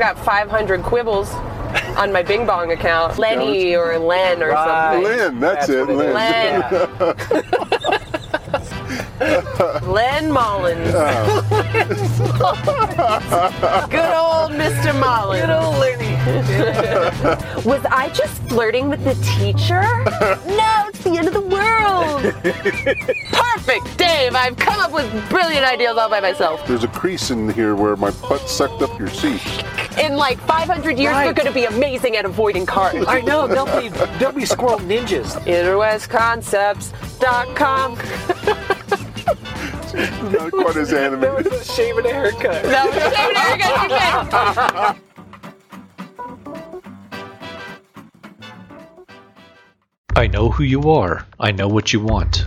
got 500 quibbles on my Bing Bong account. Lenny or Len or Right. something. Lynn, that's, That's it. what it Lynn. Len. Len Mullins. Good old Mr. Mullins. Good old Lenny. Was I just flirting with the teacher? no, it's the end of the world. Perfect, Dave. I've come up with brilliant ideas all by myself. There's a crease in here where my butt sucked up your seat. In like 500 years, Right. we're going to be amazing at avoiding cars. I know they'll be they'll be squirrel ninjas. InterwestConcepts.com. Not quite as animated. a shave and a haircut. No, there we go. I know who you are. I know what you want.